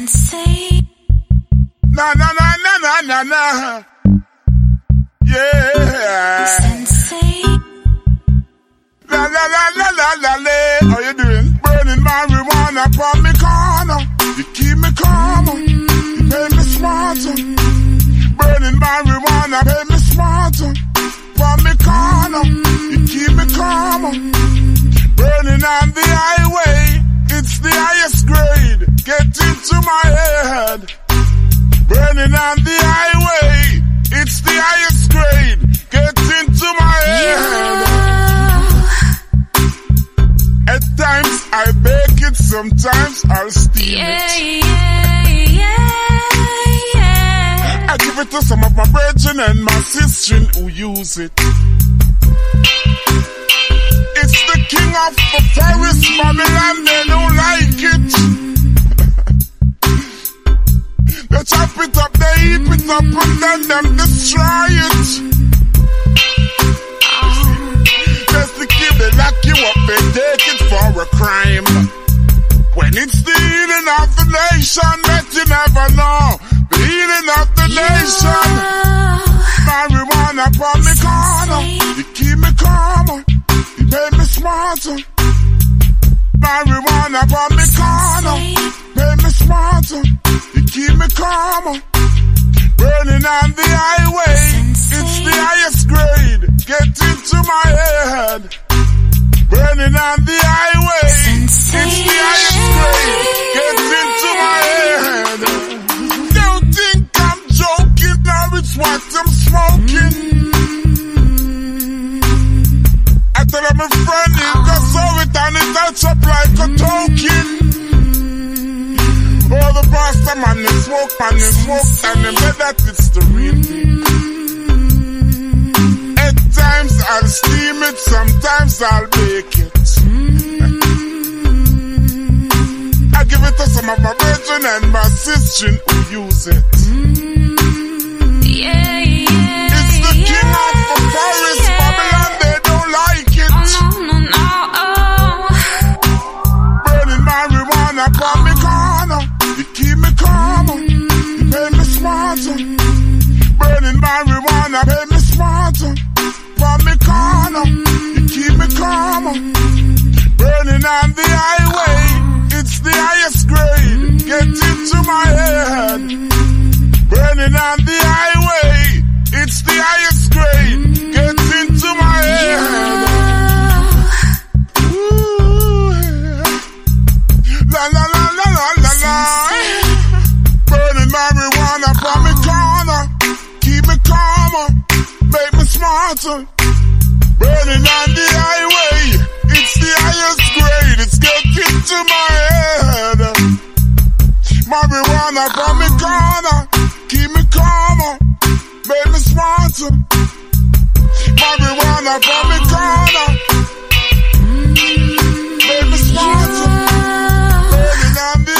Sensei. Na na na na na na na. Yeah. Sensei. La la la la la la la. How you doing? Burning marijuana upon me corner. You keep me calm. You make me smarter. Burning marijuana, make me smarter. Upon me corner. You keep me calm. Burning on the highway. It's the highest grade. Get into my head. Burning on the highway. It's the highest grade. Get into my head. At times I bake it, sometimes I'll steam Yeah, it. yeah, yeah, yeah. I give it to some of my brethren and my sister who use it. It's the king of the forest, Babylon, they they chop it up, they heap it up, and then them destroy it. Just to keep they lock you up, they take it for a crime. When it's the healing of the nation, that you never know. The healing of the nation. Marijuana upon me corner. You keep me calmer. You make me smarter. Marijuana upon me corner. Calmer. Burning on the highway. It's the highest grade. Get into my head. Burning on the highway. It's the highest grade. Get into my head. Don't think I'm joking. Now it's what I'm smoking. I tell a friend is just saw it and it touch up like a token. Smoke, man is smoke, and they bet that it's the real thing. At times I'll steam it, sometimes I'll bake it. I give it to some of my brethren and my sister who use it. Marijuana, make me smarter. Upon me corner. You keep me calmer. Burning on the highway. It's the highest grade. Get into my head. Burning on the highway. Me. Burning on the highway. It's the highest grade. It's getting to my head. Marijuana from me corner. Keep me calmer. Make me smarter. Marijuana from me corner. Make me smarter. Burning on the